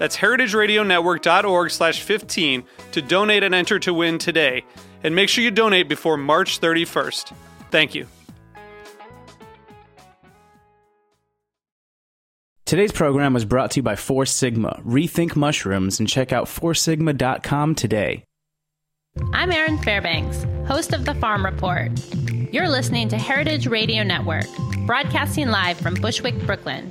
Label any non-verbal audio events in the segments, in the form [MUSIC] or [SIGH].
That's heritageradionetwork.org slash 15 to donate and enter to win today. And make sure you donate before March 31st. Thank you. Today's program was brought to you by Four Sigmatic. Rethink mushrooms and check out foursigmatic.com today. I'm Erin Fairbanks, host of The Farm Report. You're listening to Heritage Radio Network, broadcasting live from Bushwick, Brooklyn.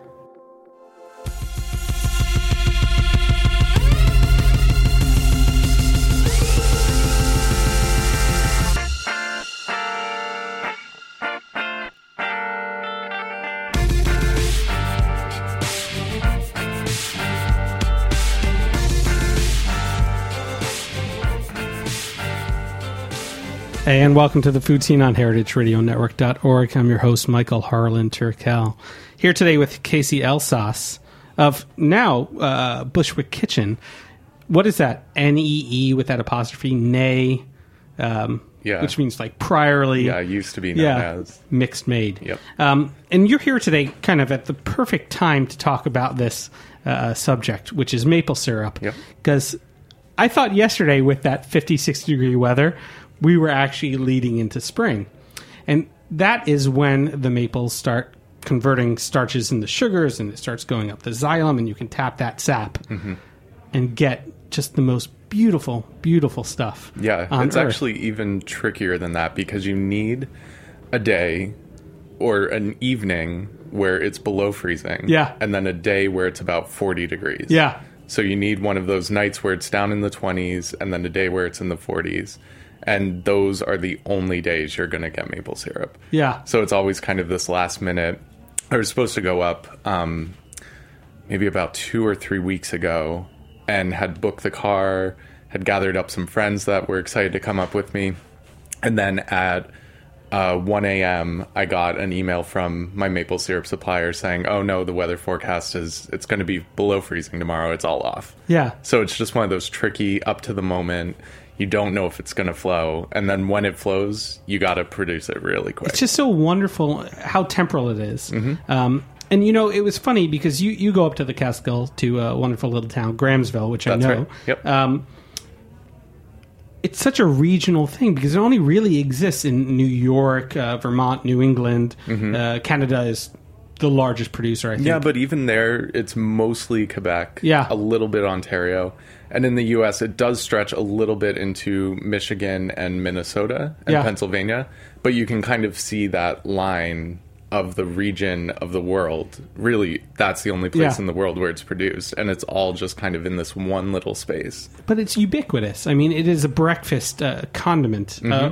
Hey, and welcome to the Food Seen on heritageradionetwork.org. I'm your host, Michael Harlan Turkel. Here today with Casey Elsass of now uh, Bushwick Kitchen. What is that? N E E with that apostrophe? Nay. Um, Yeah. Which means like priorly. Yeah, used to be known yeah, as. mixed made. Yep. Um, and you're here today kind of at the perfect time to talk about this uh, subject, which is maple syrup. Yep. Because I thought yesterday with that 50, 60 degree weather, we were actually leading into spring. And that is when the maples start converting starches into sugars and it starts going up the xylem and you can tap that sap Mm-hmm. and get just the most beautiful, beautiful stuff. Yeah, it's Earth. actually even trickier than that because you need a day or an evening where it's below freezing. Yeah. And then a day where it's about 40 degrees. Yeah. So you need one of those nights where it's down in the 20s and then a day where it's in the 40s. And those are the only days you're going to get maple syrup. Yeah. So it's always kind of this last minute. I was supposed to go up um, maybe about two or three weeks ago and had booked the car, had gathered up some friends that were excited to come up with me. And then at uh, 1 a.m., I got an email from my maple syrup supplier saying, "Oh no, the weather forecast is it's going to be below freezing tomorrow. It's all off." Yeah. So it's just one of those tricky, up to the moment. You don't know if it's going to flow, and then when it flows, you got to produce it really quick. It's just so wonderful how temporal it is. Mm-hmm. Um, and you know, it was funny because you, you go up to the Catskill to a wonderful little town, Grahamsville, which That's I know. right. Yep. Um, it's such a regional thing because it only really exists in New York, uh, Vermont, New England. Uh, Canada is the largest producer, I think. Mm-hmm. Yeah, but even there, it's mostly Quebec. Yeah. A little bit Ontario. And in the U.S., it does stretch a little bit into Michigan and Minnesota and Yeah. Pennsylvania. But you can kind of see that line of the region of the world. Really, that's the only place Yeah. in the world where it's produced. And it's all just kind of in this one little space. but it's ubiquitous. I mean, it is a breakfast uh, condiment. Uh,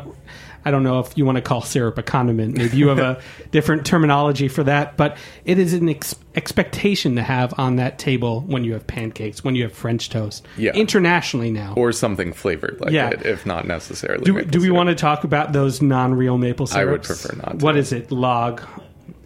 I don't know if you want to call syrup a condiment. Maybe you have a [LAUGHS] different terminology for that, but it is an ex- expectation to have on that table when you have pancakes, when you have French toast. Yeah. Internationally now. Or something flavored like Yeah. it, if not necessarily. do, do we want to talk about those non-real maple syrup? I would prefer not to. What is it? Log,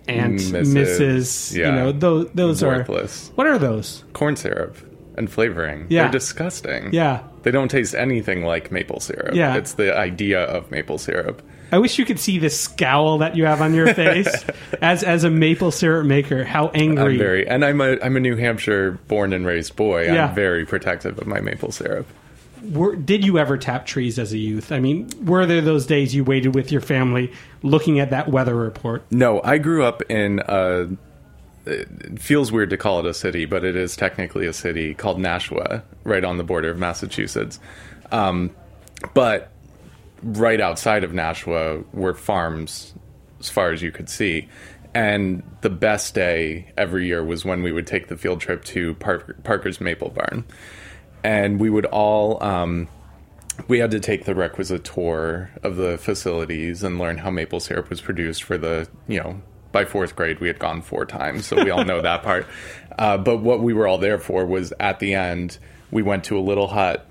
Aunt, Mrs., Mrs. You yeah. know, those, those are Worthless. What are those? Corn syrup and flavoring. Yeah. They're disgusting. Yeah. They don't taste anything like maple syrup. Yeah. It's the idea of maple syrup. I wish you could see the scowl that you have on your [LAUGHS] face as as a maple syrup maker. How angry! I'm very and I'm a I'm a New Hampshire born and raised boy. Yeah. I'm very protective of my maple syrup. Were, did you ever tap trees as a youth? I mean, were there those days you waited with your family looking at that weather report? No, I grew up in a it feels weird to call it a city, but it is technically a city called Nashua, right on the border of Massachusetts. Um, but right outside of Nashua were farms as far as you could see. And the best day every year was when we would take the field trip to Parker, Parker's Maple Barn. And we would all, um, we had to take the requisite tour of the facilities and learn how maple syrup was produced for the, you know, by fourth grade we had gone four times, so we all know that part. [LAUGHS] Uh, but what we were all there for was at the end, we went to a little hut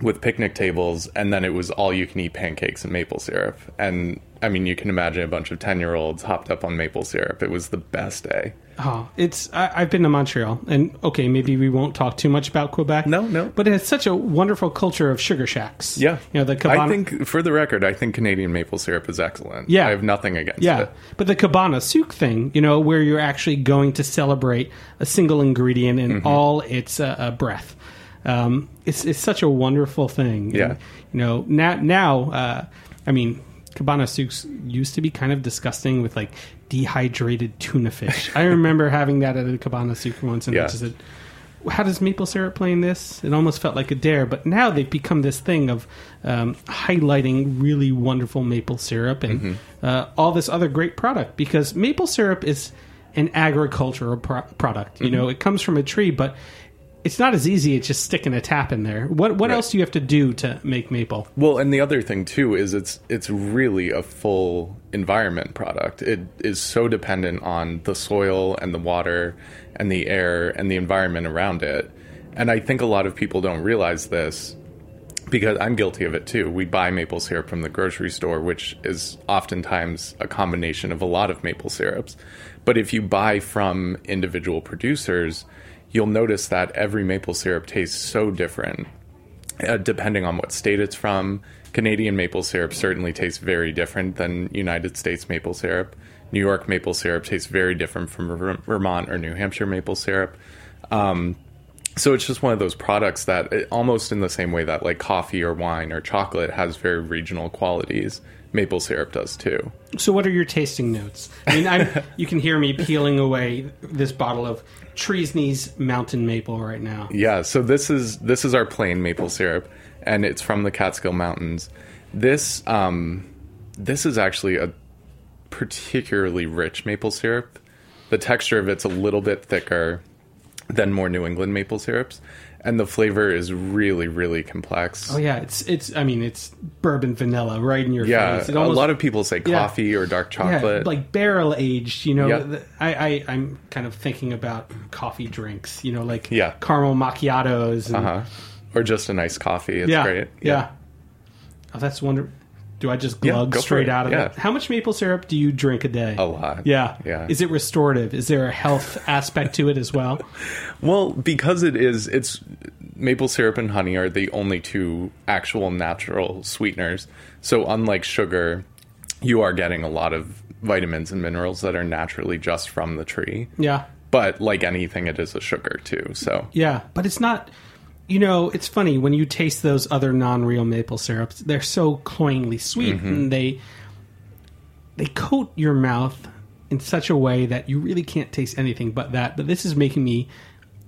with picnic tables, and then it was all you can eat pancakes and maple syrup. And I mean, you can imagine a bunch of 10 year olds hopped up on maple syrup. It was the best day. Oh, it's I, I've been to Montreal, and okay, maybe we won't talk too much about Quebec. No, no. but it has such a wonderful culture of sugar shacks. Yeah. you know the cabana. I think, for the record, I think Canadian maple syrup is excellent. Yeah. I have nothing against Yeah, it. but the cabane à sucre thing, you know, where you're actually going to celebrate a single ingredient Mm-hmm. in all its uh, uh, breath. Um, it's it's such a wonderful thing. Yeah. And, you know now now uh, I mean cabanes à sucre used to be kind of disgusting with like dehydrated tuna fish. I [LAUGHS] remember having that at a cabane à sucre once, and I Yeah. just said, how does maple syrup play in this? It almost felt like a dare, but now they've become this thing of um, highlighting really wonderful maple syrup and Mm-hmm. uh, all this other great product because maple syrup is an agricultural pro- product. You Mm-hmm. know, it comes from a tree, but it's not as easy as just sticking a tap in there. What what Right. else do you have to do to make maple? Well, and the other thing too is it's it's really a full environment product. It is so dependent on the soil and the water and the air and the environment around it. And I think a lot of people don't realize this because I'm guilty of it too. We buy maple syrup from the grocery store, which is oftentimes a combination of a lot of maple syrups. But if you buy from individual producers, you'll notice that every maple syrup tastes so different uh, depending on what state it's from. Canadian maple syrup certainly tastes very different than United States maple syrup. New York maple syrup tastes very different from Vermont or New Hampshire maple syrup. Um, so it's just one of those products that it, almost in the same way that like coffee or wine or chocolate has very regional qualities, maple syrup does too. So, what are your tasting notes? I mean, I'm, [LAUGHS] you can hear me peeling away this bottle of Trees Knees Mountain Maple right now. Yeah, so this is this is our plain maple syrup, and it's from the Catskill Mountains. This um, this is actually a particularly rich maple syrup. The texture of it's a little bit thicker than more New England maple syrups, and the flavor is really really complex. Oh yeah, it's it's. I mean, it's bourbon vanilla right in your yeah, face. It a lot of people say Yeah. coffee or dark yeah, chocolate. like barrel aged. You know, Yeah. I, I I'm kind of thinking about coffee drinks. You know, like Yeah. caramel macchiatos. And, uh-huh. Or just a nice coffee. It's yeah, great. Yeah. Oh, that's wonderful. Do I just glug for straight out of Yeah. it? How much maple syrup do you drink a day? A lot. Yeah. Yeah. Is it restorative? Is there a health [LAUGHS] aspect to it as well? Well, because it is, it's maple syrup and honey are the only two actual natural sweeteners. So, unlike sugar, you are getting a lot of vitamins and minerals that are naturally just from the tree. Yeah. But like anything, it is a sugar too. So, Yeah, but it's not. You know, it's funny when you taste those other non-real maple syrups. They're so cloyingly sweet, Mm-hmm. and they they coat your mouth in such a way that you really can't taste anything but that. But this is making me,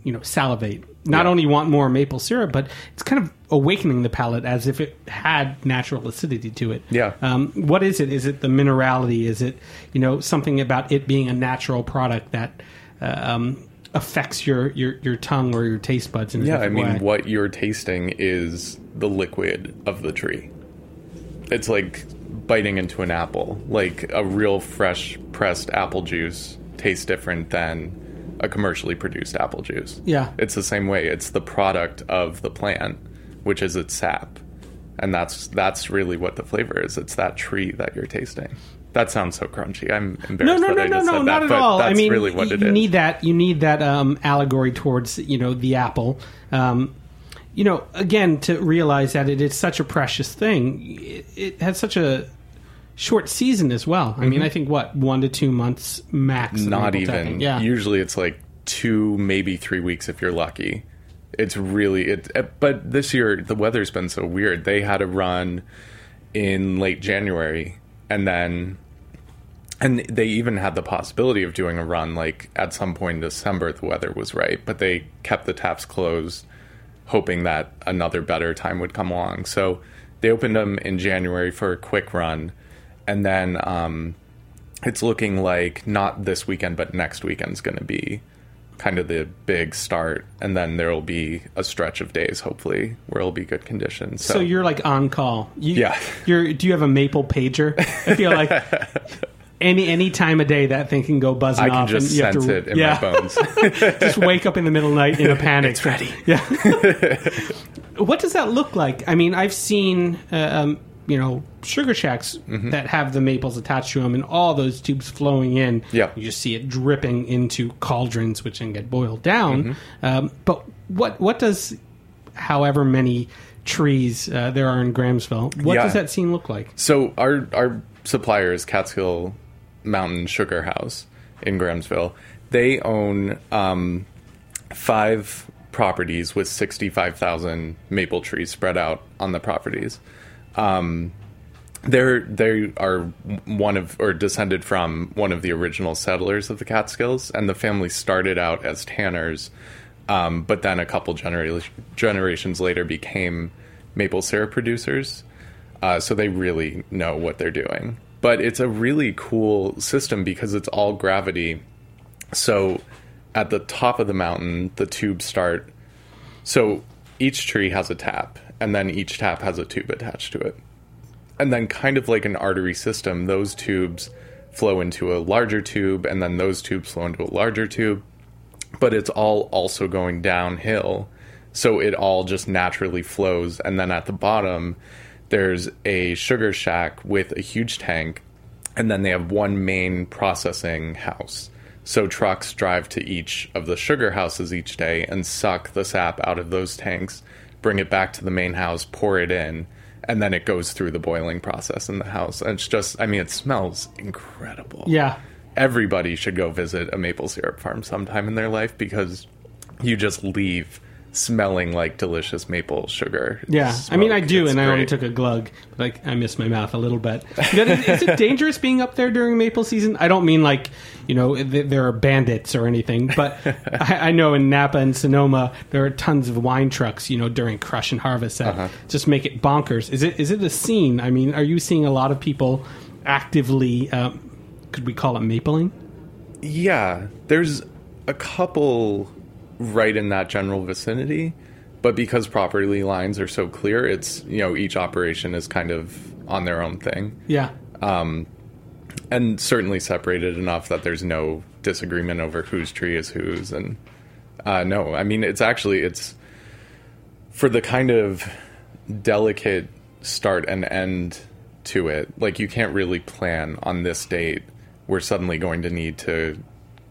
you know, salivate. Not Yeah. only want more maple syrup, but it's kind of awakening the palate as if it had natural acidity to it. Yeah. Um, what is it? Is it the minerality? Is it you know something about it being a natural product that uh, um, affects your, your your tongue or your taste buds in a yeah, I mean, way? what you're tasting is the liquid of the tree. It's like biting into an apple. Like a real fresh pressed apple juice tastes different than a commercially produced apple juice. Yeah. It's the same way. It's the product of the plant, which is its sap. And that's that's really what the flavor is. It's that tree that you're tasting. That sounds so crunchy. I'm embarrassed No, no, that no, I no, no, not that, at all. that's I mean, really what it you is. need that. You need that um, allegory towards you know the apple. Um, you know, again, to realize that it is such a precious thing. It, it has such a short season as well. I mean, I think what one to two months max. Mm-hmm. not even. Yeah. usually it's like two maybe three weeks if you're lucky it's really it eh, but this year the weather's been so weird they had a run in late january and then and they even had the possibility of doing a run like at some point in December the weather was right, but they kept the taps closed hoping that another better time would come along. So they opened them in January for a quick run and then um, it's looking like not this weekend but next weekend's going to be kind of the big start and then there'll be a stretch of days hopefully where it'll be good conditions. So, you're like on call. You, Yeah. You're. Do you have a maple pager? I feel like [LAUGHS] any any time of day that thing can go buzzing I can off. just and you have sense to, it in yeah. my bones. [LAUGHS] just wake up in the middle of the night in a panic. it's ready. Yeah. [LAUGHS] what does that look like? I mean, I've seen, uh, um, you know, sugar shacks Mm-hmm. that have the maples attached to them and all those tubes flowing in. Yeah. You just see it dripping into cauldrons, which then get boiled down. Mm-hmm. Um, but what what does, however many trees uh, there are in Grahamsville, what Yeah. does that scene look like? So our our supplier is Catskill Mountain Sugar House in Grahamsville. They own um, five properties with sixty five thousand maple trees spread out on the properties. Um, they're they are one of or descended from one of the original settlers of the Catskills, and the family started out as tanners, um, but then a couple genera- generations later became maple syrup producers. Uh, so they really know what they're doing. But it's a really cool system because it's all gravity. So at the top of the mountain, the tubes start. So each tree has a tap, and then each tap has a tube attached to it. And then, kind of like an artery system, those tubes flow into a larger tube, and then those tubes flow into a larger tube. But it's all also going downhill. So it all just naturally flows. And then at the bottom, there's a sugar shack with a huge tank, and then they have one main processing house. So trucks drive to each of the sugar houses each day and suck the sap out of those tanks, bring it back to the main house, pour it in, and then it goes through the boiling process in the house. And it's just, I mean, it smells incredible Yeah. everybody should go visit a maple syrup farm sometime in their life because you just leave smelling like delicious maple sugar. Yeah, I mean, I do, It's and I only took a glug, but like I missed my mouth a little bit. Is, is it dangerous being up there during maple season? I don't mean like you know th- there are bandits or anything, but [LAUGHS] I, I know in Napa and Sonoma there are tons of wine trucks. You know during crush and harvest that Uh-huh. just make it bonkers. Is it is it a scene? I mean, are you seeing a lot of people actively? Um, could we call it mapling? Yeah, there's a couple right in that general vicinity, but because property lines are so clear, it's you know each operation is kind of on their own thing. Yeah, Um, and certainly separated enough that there's no disagreement over whose tree is whose. And uh, no i mean it's actually it's for the kind of delicate start and end to it like you can't really plan on this date. We're suddenly going to need to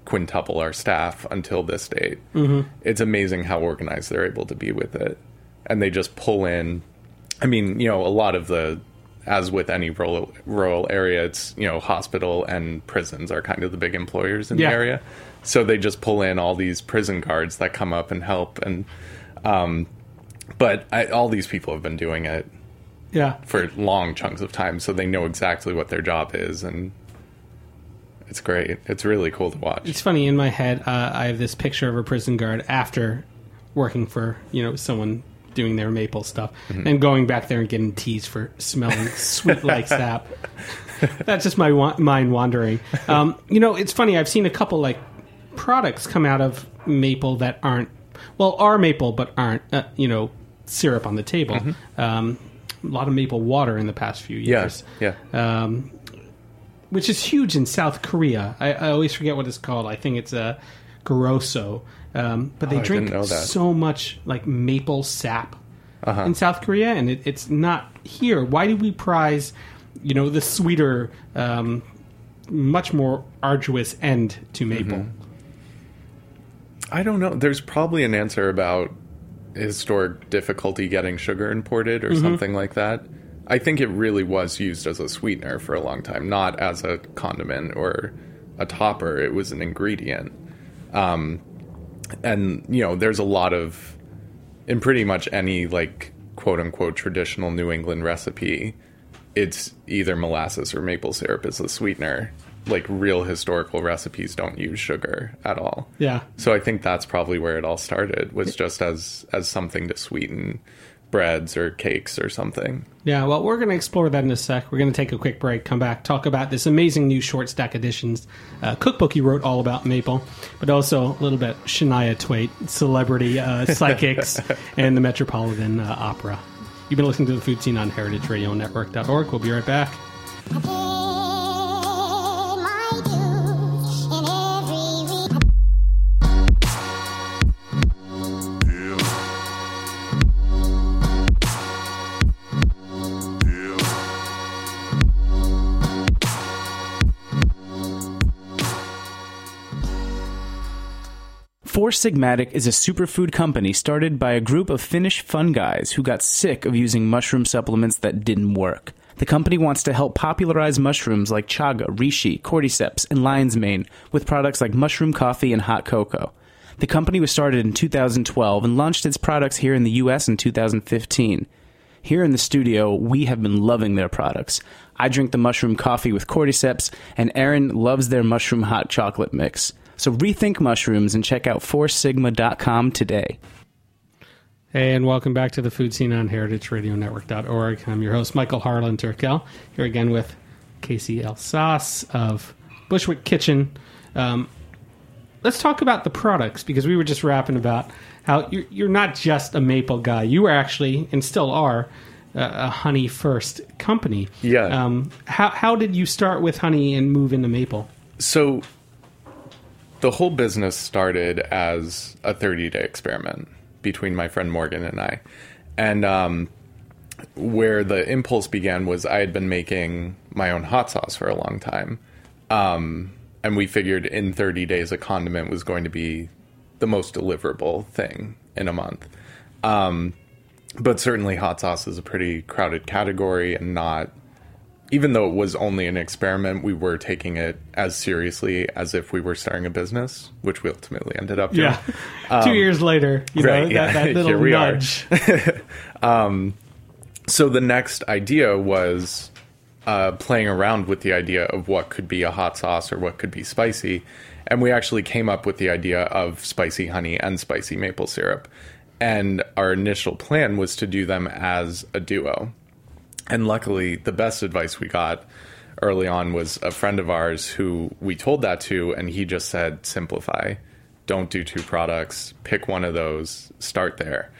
quintuple our staff until this date mm-hmm. it's amazing how organized they're able to be with it and they just pull in I mean, you know, a lot of the, as with any rural, rural area, it's, you know, hospital and prisons are kind of the big employers in Yeah. the area. So they just pull in all these prison guards that come up and help. And, um, but I, all these people have been doing it yeah. for long chunks of time. So they know exactly what their job is. And it's great. It's really cool to watch. It's funny in my head. Uh, I have this picture of a prison guard after working for you know someone doing their maple stuff and going back there and getting teased for smelling sweet like [LAUGHS] sap. That's just my wa- mind wandering. Um, you know, it's funny. I've seen a couple like products come out of maple that aren't well are maple but aren't uh, you know syrup on the table. Um, a lot of maple water in the past few years yeah. Yeah. um, which is huge in South Korea. I, I always forget what it's called. I think it's a gorosoe. Um, but they Oh, drink didn't know that. so much like maple sap Uh-huh. in South Korea, and it, it's not here. Why do we prize, you know, the sweeter, um, much more arduous end to maple? Mm-hmm. I don't know. There's probably an answer about historic difficulty getting sugar imported or something like that. I think it really was used as a sweetener for a long time, not as a condiment or a topper. It was an ingredient. Um, and, you know, there's a lot of, in pretty much any, like, quote unquote traditional New England recipe, it's either molasses or maple syrup as a sweetener. like real historical recipes don't use sugar at all. Yeah. So I think that's probably where it all started was just as as something to sweeten breads or cakes or something. Yeah, well, we're going to explore that in a sec. We're going to take a quick break, come back, talk about this amazing new short stack editions uh, cookbook he wrote all about maple, but also a little bit Shania Twain, celebrity uh, [LAUGHS] psychics, and the Metropolitan uh, Opera. You've been listening to the Food Seen on heritageradionetwork.org. We'll be right back. Four Sigmatic is a superfood company started by a group of Finnish fun guys who got sick of using mushroom supplements that didn't work. The company wants to help popularize mushrooms like chaga, reishi, cordyceps, and lion's mane with products like mushroom coffee and hot cocoa. The company was started in 2012 and launched its products here in the US in 2015. Here in the studio, we have been loving their products. I drink the mushroom coffee with cordyceps, and Erin loves their mushroom hot chocolate mix. So rethink mushrooms and check out foursigmatic.com today. Hey, and welcome back to the Food Seen on heritageradionetwork.org. I'm your host, Michael Harlan Turkel, here again with Casey Elsass of Bushwick Kitchen. Um, let's talk about the products because we were just rapping about how you're, you're not just a maple guy. You are actually, and still are, uh, a honey first company. Yeah. Um, how, how did you start with honey and move into maple? So the whole business started as a 30 day experiment between my friend Morgan and I. And um, where the impulse began was I had been making my own hot sauce for a long time. Um, and we figured in 30 days, a condiment was going to be the most deliverable thing in a month. Um, but certainly, hot sauce is a pretty crowded category and not even though it was only an experiment, we were taking it as seriously as if we were starting a business, which we ultimately ended up doing. Yeah. [LAUGHS] Two years later, you know, yeah. that, [LAUGHS] that little Here we are. nudge. [LAUGHS] So the next idea was uh, playing around with the idea of what could be a hot sauce or what could be spicy. And we actually came up with the idea of spicy honey and spicy maple syrup. And our initial plan was to do them as a duo. And luckily, the best advice we got early on was a friend of ours who we told that to, and he just said, simplify. Don't do two products. Pick one of those. Start there.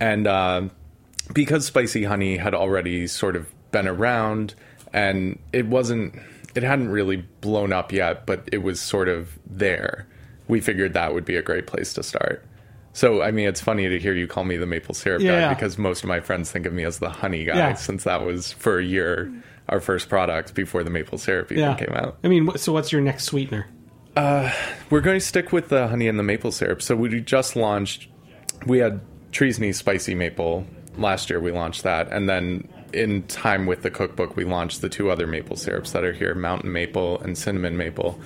And uh, because spicy honey had already sort of been around, and it wasn't, it hadn't really blown up yet, but it was sort of there, we figured that would be a great place to start. So, I mean, it's funny to hear you call me the maple syrup Yeah. guy because most of my friends think of me as the honey guy Yeah. since that was for a year our first product before the maple syrup even Yeah. came out. I mean, so what's your next sweetener? Uh, We're going to stick with the honey and the maple syrup. So we just launched. We had Trees Knees spicy maple last year. We launched that, and then in time with the cookbook, we launched the two other maple syrups that are here: mountain maple and cinnamon maple.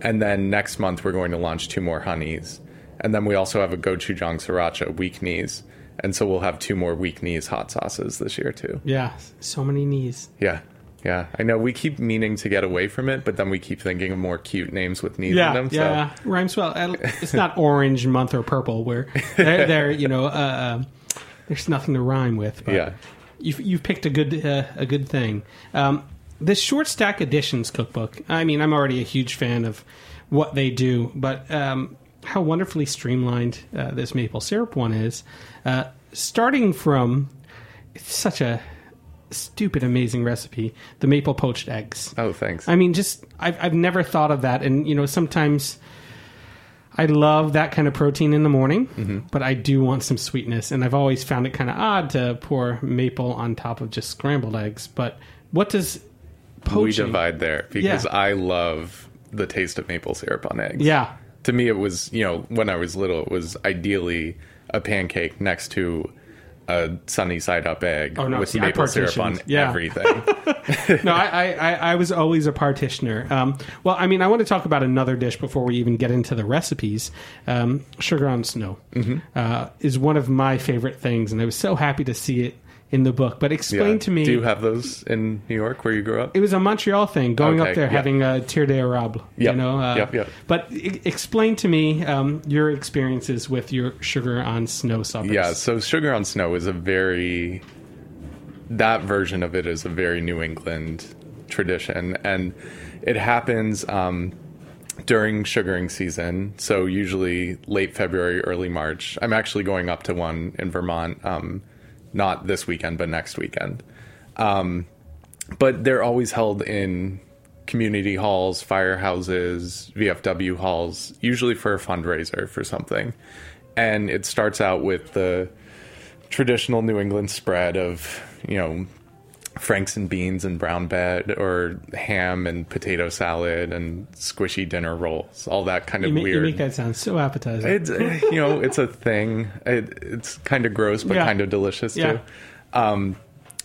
And then next month, we're going to launch two more honeys, and then we also have a gochujang sriracha weak knees, and so we'll have two more weak knees hot sauces this year too. Yeah, so many knees. Yeah. Yeah, I know we keep meaning to get away from it, but then we keep thinking of more cute names with knees Yeah, in them. yeah, So rhymes well. It's not [LAUGHS] orange month or purple where they're, they're you know, uh, uh, there's nothing to rhyme with. But Yeah. you've you've picked a good uh, a good thing. Um, this short stack editions cookbook. I mean, I'm already a huge fan of what they do, but um, how wonderfully streamlined uh, this maple syrup one is. Uh, starting from it's such a stupid amazing recipe the maple poached eggs Oh, thanks. I mean, just I've I've never thought of that, and you know, sometimes I love that kind of protein in the morning, Mm-hmm. but I do want some sweetness, and I've always found it kind of odd to pour maple on top of just scrambled eggs. But what does we divide there because Yeah. I love the taste of maple syrup on eggs. Yeah, To me, it was, you know, when I was little, it was ideally a pancake next to a sunny side up egg Oh, no, with see, maple syrup on. Yeah. everything. [LAUGHS] [LAUGHS] no, I, I, I, was always a partitioner. Um, well, I mean, I want to talk about another dish before we even get into the recipes. Um, sugar on snow Mm-hmm. uh, is one of my favorite things, and I was so happy to see it in the book. But explain Yeah. to me. Do you have those in New York where you grew up? it was a Montreal thing, going Okay, up there yeah. having a tire d'érable. You know, uh, yep, yep. But e- explain to me um, your experiences with your sugar on snow suppers. Yeah, so sugar on snow is a very that version of it is a very New England tradition, and it happens um, during sugaring season. So usually late February, early March. I'm actually going up to one in Vermont, um, not this weekend, but next weekend. Um, but they're always held in community halls, firehouses, VFW halls, usually for a fundraiser for something. And it starts out with the traditional New England spread of, you know, franks and beans and brown bread or ham and potato salad and squishy dinner rolls, all that kind of You, ma- you make that sound so appetizing. It's uh, you know it's a thing. It, it's kind of gross, but Yeah. kind of delicious Yeah. too. Um,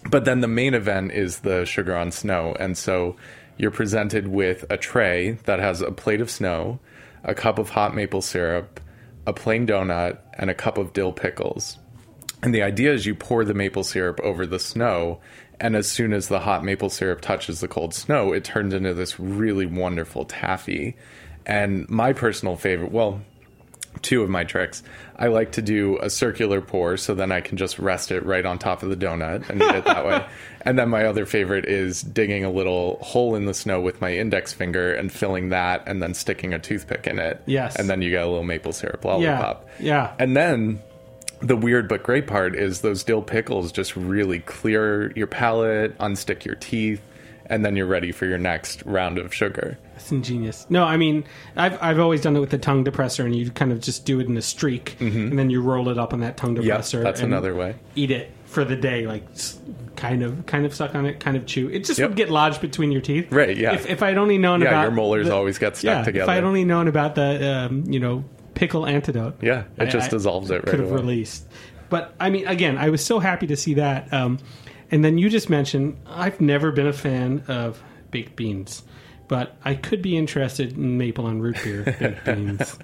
but then the main event is the sugar on snow, and so you're presented with a tray that has a plate of snow, a cup of hot maple syrup, a plain donut, and a cup of dill pickles. And the idea is you pour the maple syrup over the snow, and as soon as the hot maple syrup touches the cold snow, it turns into this really wonderful taffy. And my personal favorite, well, two of my tricks. I like to do a circular pour so then I can just rest it right on top of the donut and eat it that way. [LAUGHS] And then my other favorite is digging a little hole in the snow with my index finger and filling that and then sticking a toothpick in it. Yes. And then you get a little maple syrup yeah, lollipop. yeah. And then the weird but great part is those dill pickles just really clear your palate, unstick your teeth, and then you're ready for your next round of sugar. It's ingenious. No, I mean, I've I've always done it with the tongue depressor, and you kind of just do it in a streak, and then you roll it up on that tongue Mm-hmm. Yep, depressor. that's and another way. Eat it for the day, like kind of kind of suck on it, kind of chew. It just Yep. would get lodged between your teeth. Right, yeah. If, if I'd only known Yeah, about your molars the- always get stuck yeah, together. If I'd only known about the um, you know pickle antidote. Yeah, it just dissolves it right Could have away. released. But I mean, again, I was so happy to see that. Um, and then you just mentioned I've never been a fan of baked beans, but I could be interested in maple on root beer baked [LAUGHS] beans.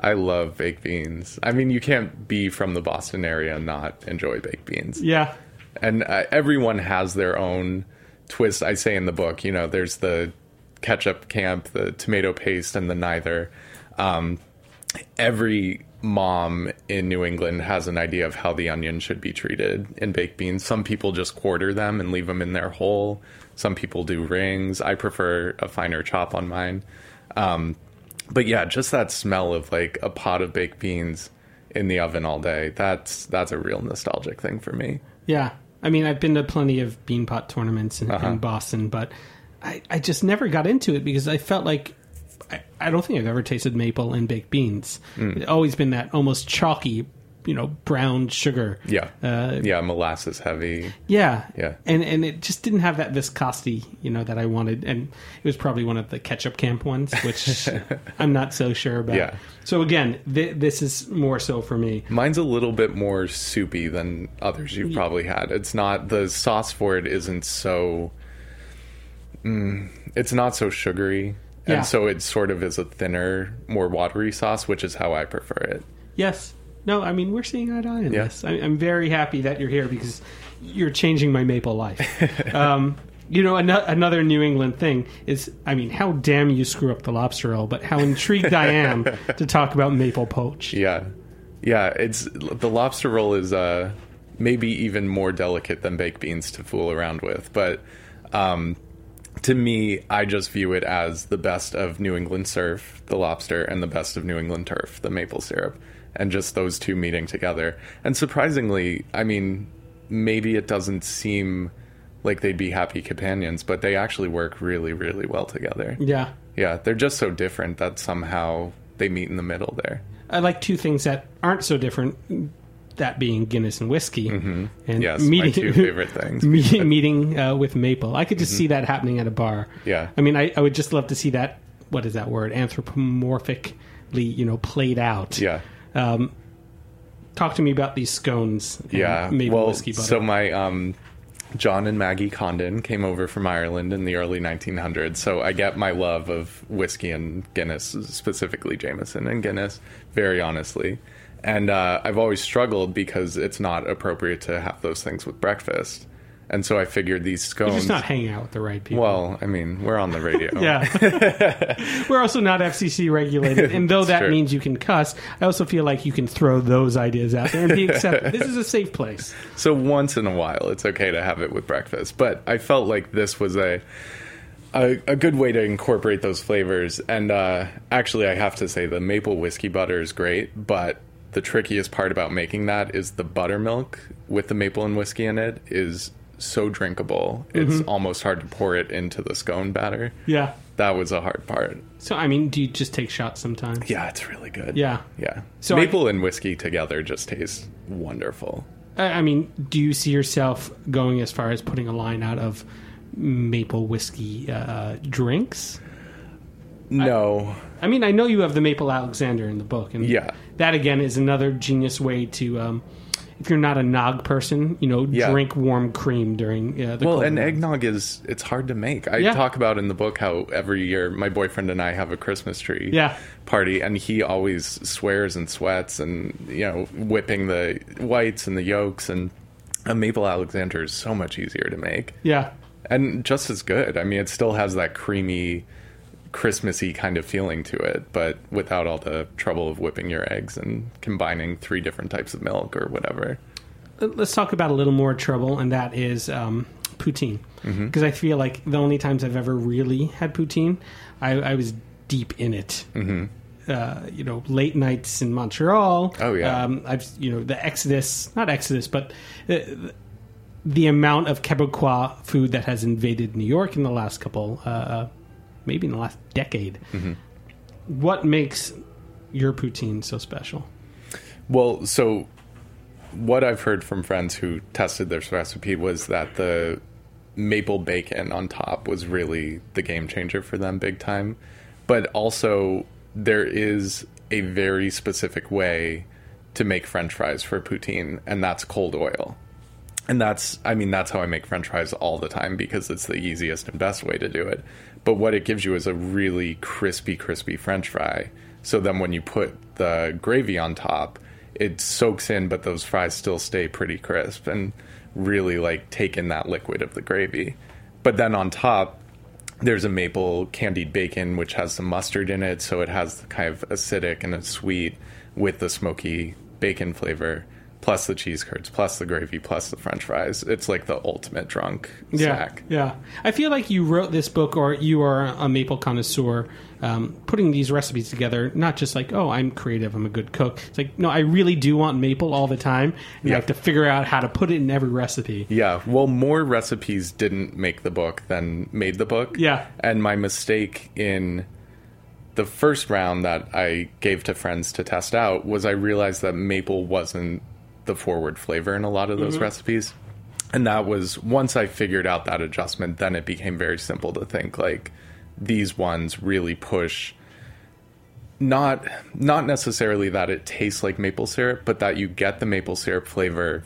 I love baked beans. I mean, you can't be from the Boston area and not enjoy baked beans. Yeah, And uh, everyone has their own twist. I say in the book, you know, there's the ketchup camp, the tomato paste, and the neither. Um, every mom in New England has an idea of how the onion should be treated in baked beans. Some people just quarter them and leave them in their whole. Some people do rings. I prefer a finer chop on mine. Um, but yeah, just that smell of like a pot of baked beans in the oven all day. That's that's a real nostalgic thing for me. yeah. I mean, I've been to plenty of bean pot tournaments in, Uh-huh. in Boston, but I, I just never got into it because I felt like I, I don't think I've ever tasted maple in baked beans. Mm. It's always been that almost chalky, you know, brown sugar. Yeah. Uh, yeah, molasses heavy. Yeah, Yeah. and and it just didn't have that viscosity, you know, that I wanted, and it was probably one of the ketchup camp ones, which [LAUGHS] I'm not so sure about. Yeah. So again, th- this is more so for me. Mine's a little bit more soupy than others you've probably had. It's not the sauce for it isn't so. Mm, it's not so sugary, Yeah. and so it sort of is a thinner, more watery sauce, which is how I prefer it. Yes. No, I mean we're seeing eye to eye on Yeah. this. I, I'm very happy that you're here because you're changing my maple life. [LAUGHS] um, you know, an- another New England thing is, I mean, how damn you screw up the lobster roll, but how intrigued I am [LAUGHS] to talk about maple poach. Yeah, yeah. It's the lobster roll is uh, maybe even more delicate than baked beans to fool around with, but um, to me, I just view it as the best of New England surf, the lobster, and the best of New England turf, the maple syrup, and just those two meeting together. And surprisingly, I mean, maybe it doesn't seem like they'd be happy companions, but they actually work really, really well together. Yeah. Yeah, they're just so different that somehow they meet in the middle there. I like two things that aren't so different. That being Guinness and whiskey, and Mm-hmm. Yes, my two [LAUGHS] favorite things. meeting [LAUGHS] meeting uh, with maple. I could just see that happening at a bar. Mm-hmm. Yeah. I mean, I, I would just love to see that. What is that word? Anthropomorphically, you know, played out. Yeah. Um, talk to me about these scones. and Yeah. maple well, whiskey butter. so my um, John and Maggie Condon came over from Ireland in the early 1900s. So I get my love of whiskey and Guinness, specifically Jameson and Guinness, very honestly. And uh, I've always struggled because it's not appropriate to have those things with breakfast. And so I figured these scones. You're just not hanging out with the right people. well, I mean, we're on the radio. [LAUGHS] Yeah. [LAUGHS] We're also not FCC regulated. And though that true. means you can cuss, I also feel like you can throw those ideas out there and be accepted. [LAUGHS] this is a safe place. So once in a while, it's okay to have it with breakfast. But I felt like this was a a, a good way to incorporate those flavors. And uh, actually, I have to say the maple whiskey butter is great. But the trickiest part about making that is the buttermilk with the maple and whiskey in it is so drinkable. It's almost hard to pour it into the scone batter. Yeah. That was a hard part. So, I mean, do you just take shots sometimes? Yeah, it's really good. Yeah. Yeah. So I- maple and whiskey together just tastes wonderful. I I mean, do you see yourself going as far as putting a line out of maple whiskey uh, drinks? No. I mean, I know you have the maple Alexander in the book, and Yeah. That again is another genius way to. Um, if you're not a nog person, you know, Yeah. drink warm cream during uh, the Well, and eggnog is it's hard to make. I Yeah. talk about in the book how every year my boyfriend and I have a Christmas tree Yeah. party and he always swears and sweats and you know whipping the whites and the yolks and a maple alexander is so much easier to make Yeah, and just as good. I mean, it still has that creamy Christmassy kind of feeling to it, but without all the trouble of whipping your eggs and combining three different types of milk or whatever. let's talk about a little more trouble, and that is um, poutine. Mm-hmm. Because I feel like the only times I've ever really had poutine, I, I was deep in it. Mm-hmm. Uh, you know, late nights in Montreal. Oh, yeah. Um, I've you know the Exodus, not Exodus, but the, the amount of Quebecois food that has invaded New York in the last couple, uh, uh, maybe in the last decade. Mm-hmm. What makes your poutine so special? Well, so what I've heard from friends who tested this recipe was that the maple bacon on top was really the game changer for them big time. But also, there is a very specific way to make french fries for poutine, and that's cold oil. And that's, I mean, that's how I make french fries all the time because it's the easiest and best way to do it. But what it gives you is a really crispy, crispy french fry. So then when you put the gravy on top, it soaks in, but those fries still stay pretty crisp and really like take in that liquid of the gravy. But then on top, there's a maple candied bacon which has some mustard in it so it has the kind of acidic and a sweet with the smoky bacon flavor plus the cheese curds plus the gravy plus the french fries it's like the ultimate drunk snack Yeah, I feel like you wrote this book, or you are a maple connoisseur, um, putting these recipes together. Not just like, oh, I'm creative, I'm a good cook. It's like, no, I really do want maple all the time, and Yeah. I have to figure out how to put it in every recipe. yeah well more recipes didn't make the book than made the book Yeah. and my mistake in the first round that i gave to friends to test out was i realized that maple wasn't the forward flavor in a lot of those mm-hmm. recipes. And that was once i figured out that adjustment then it became very simple to think like these ones really push not not necessarily that it tastes like maple syrup but that you get the maple syrup flavor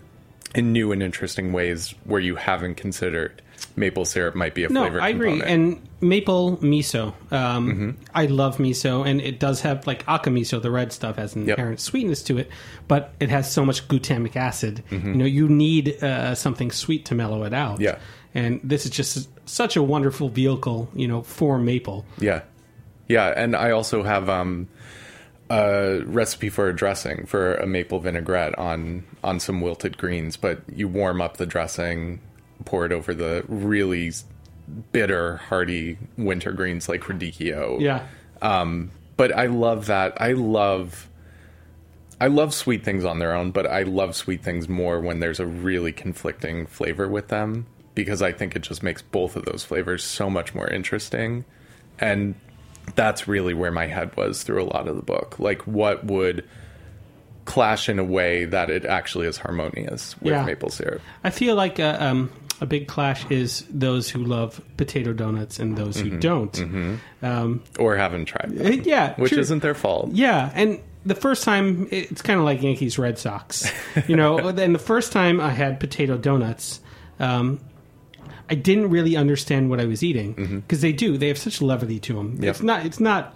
in new and interesting ways where you haven't considered maple syrup might be a No, flavor I agree. component. And maple miso, um, Mm-hmm. I love miso, and it does have like aka miso, the red stuff, has an Yep. inherent sweetness to it, but it has so much glutamic acid. Mm-hmm. You know, you need uh, something sweet to mellow it out. Yeah. and this is just such a wonderful vehicle, you know, for maple. Yeah. Yeah, and I also have um, a recipe for a dressing for a maple vinaigrette on on some wilted greens, but you warm up the dressing, pour it over the really bitter, hearty winter greens like radicchio. Yeah, Um, but I love that. I love I love sweet things on their own, but I love sweet things more when there's a really conflicting flavor with them because I think it just makes both of those flavors so much more interesting. And that's really where my head was through a lot of the book. Like what would clash in a way that it actually is harmonious with Yeah. maple syrup. I feel like a, um, a big clash is those who love potato donuts and those Mm-hmm. who don't. Um, Or haven't tried them. yeah, Which true. isn't their fault. Yeah, and the first time it's kind of like Yankees Red Sox, [LAUGHS] you know. and the first time I had potato donuts, um, I didn't really understand what I was eating because they do. They have such levity to them. Mm-hmm. Yep. It's not. It's not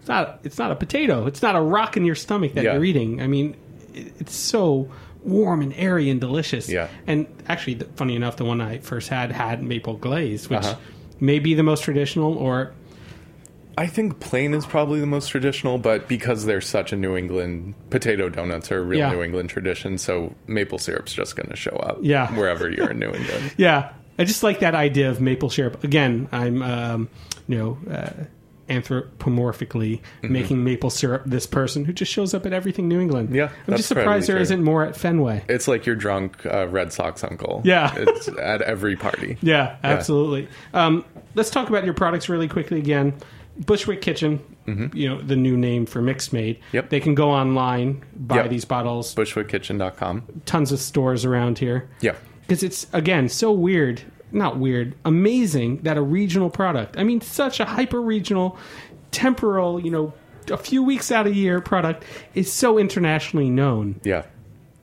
it's not it's not a potato. It's not a rock in your stomach that Yeah. you're eating. I mean, it, it's so warm and airy and delicious. Yeah. And actually, funny enough, the one I first had had maple glaze, which Uh-huh. may be the most traditional, or I think plain is probably the most traditional, but because they're such a New England potato donuts are a real Yeah. New England tradition, so maple syrup's just going to show up Yeah. wherever you're in New England. [LAUGHS] yeah, I just like that idea of maple syrup. Again, I'm um, you know. Uh, anthropomorphically Mm-hmm. making maple syrup this person who just shows up at everything New England. Yeah, I'm just surprised there not more at Fenway. It's like your drunk uh, Red Sox uncle. Yeah. It's at every party. [LAUGHS] Yeah, absolutely. Um, let's talk about your products really quickly again. Bushwick Kitchen, you know, the new name for Mixed Made. Mm-hmm. Yep. They can go online, buy Yep. these bottles, Bushwickkitchen.com. tons of stores around here. Yeah. Because it's, again, so weird. Not weird, amazing that a regional product, I mean, such a hyper regional, temporal, you know, a few weeks out of year product is so internationally known. Yeah.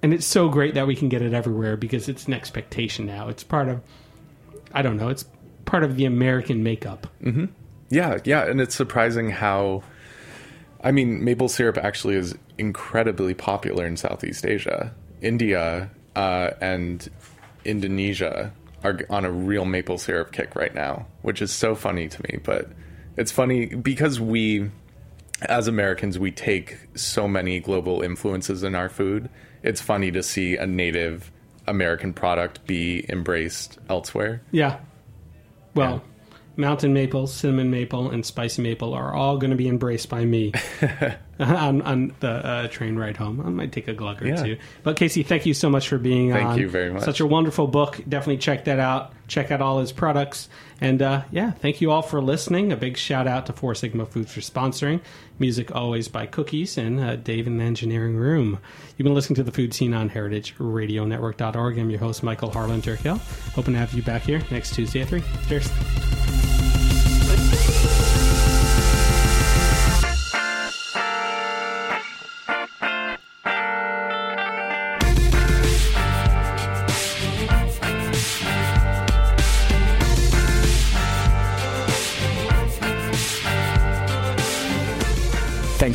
And it's so great that we can get it everywhere because it's an expectation now. It's part of, I don't know, it's part of the American makeup. Yeah, yeah, and it's surprising how I mean, maple syrup actually is incredibly popular in Southeast Asia. India uh, and Indonesia are on a real maple syrup kick right now, which is so funny to me. But it's funny because we, as Americans, we take so many global influences in our food. It's funny to see a native American product be embraced elsewhere. Yeah. Well, mountain maple, cinnamon maple, and spicy maple are all going to be embraced by me [LAUGHS] [LAUGHS] on, on the uh, train ride home. I might take a glug or Yeah. two. But Casey, thank you so much for being Thank on. you very much. Such a wonderful book. Definitely check that out. Check out all his products. And uh, yeah, thank you all for listening. A big shout out to Four Sigma Foods for sponsoring. Music always by Cookies and uh, Dave in the Engineering Room. You've been listening to the Food Seen on HeritageRadioNetwork.org. I'm your host, Michael Harlan Turkel. Hoping to have you back here next Tuesday at 3. Cheers.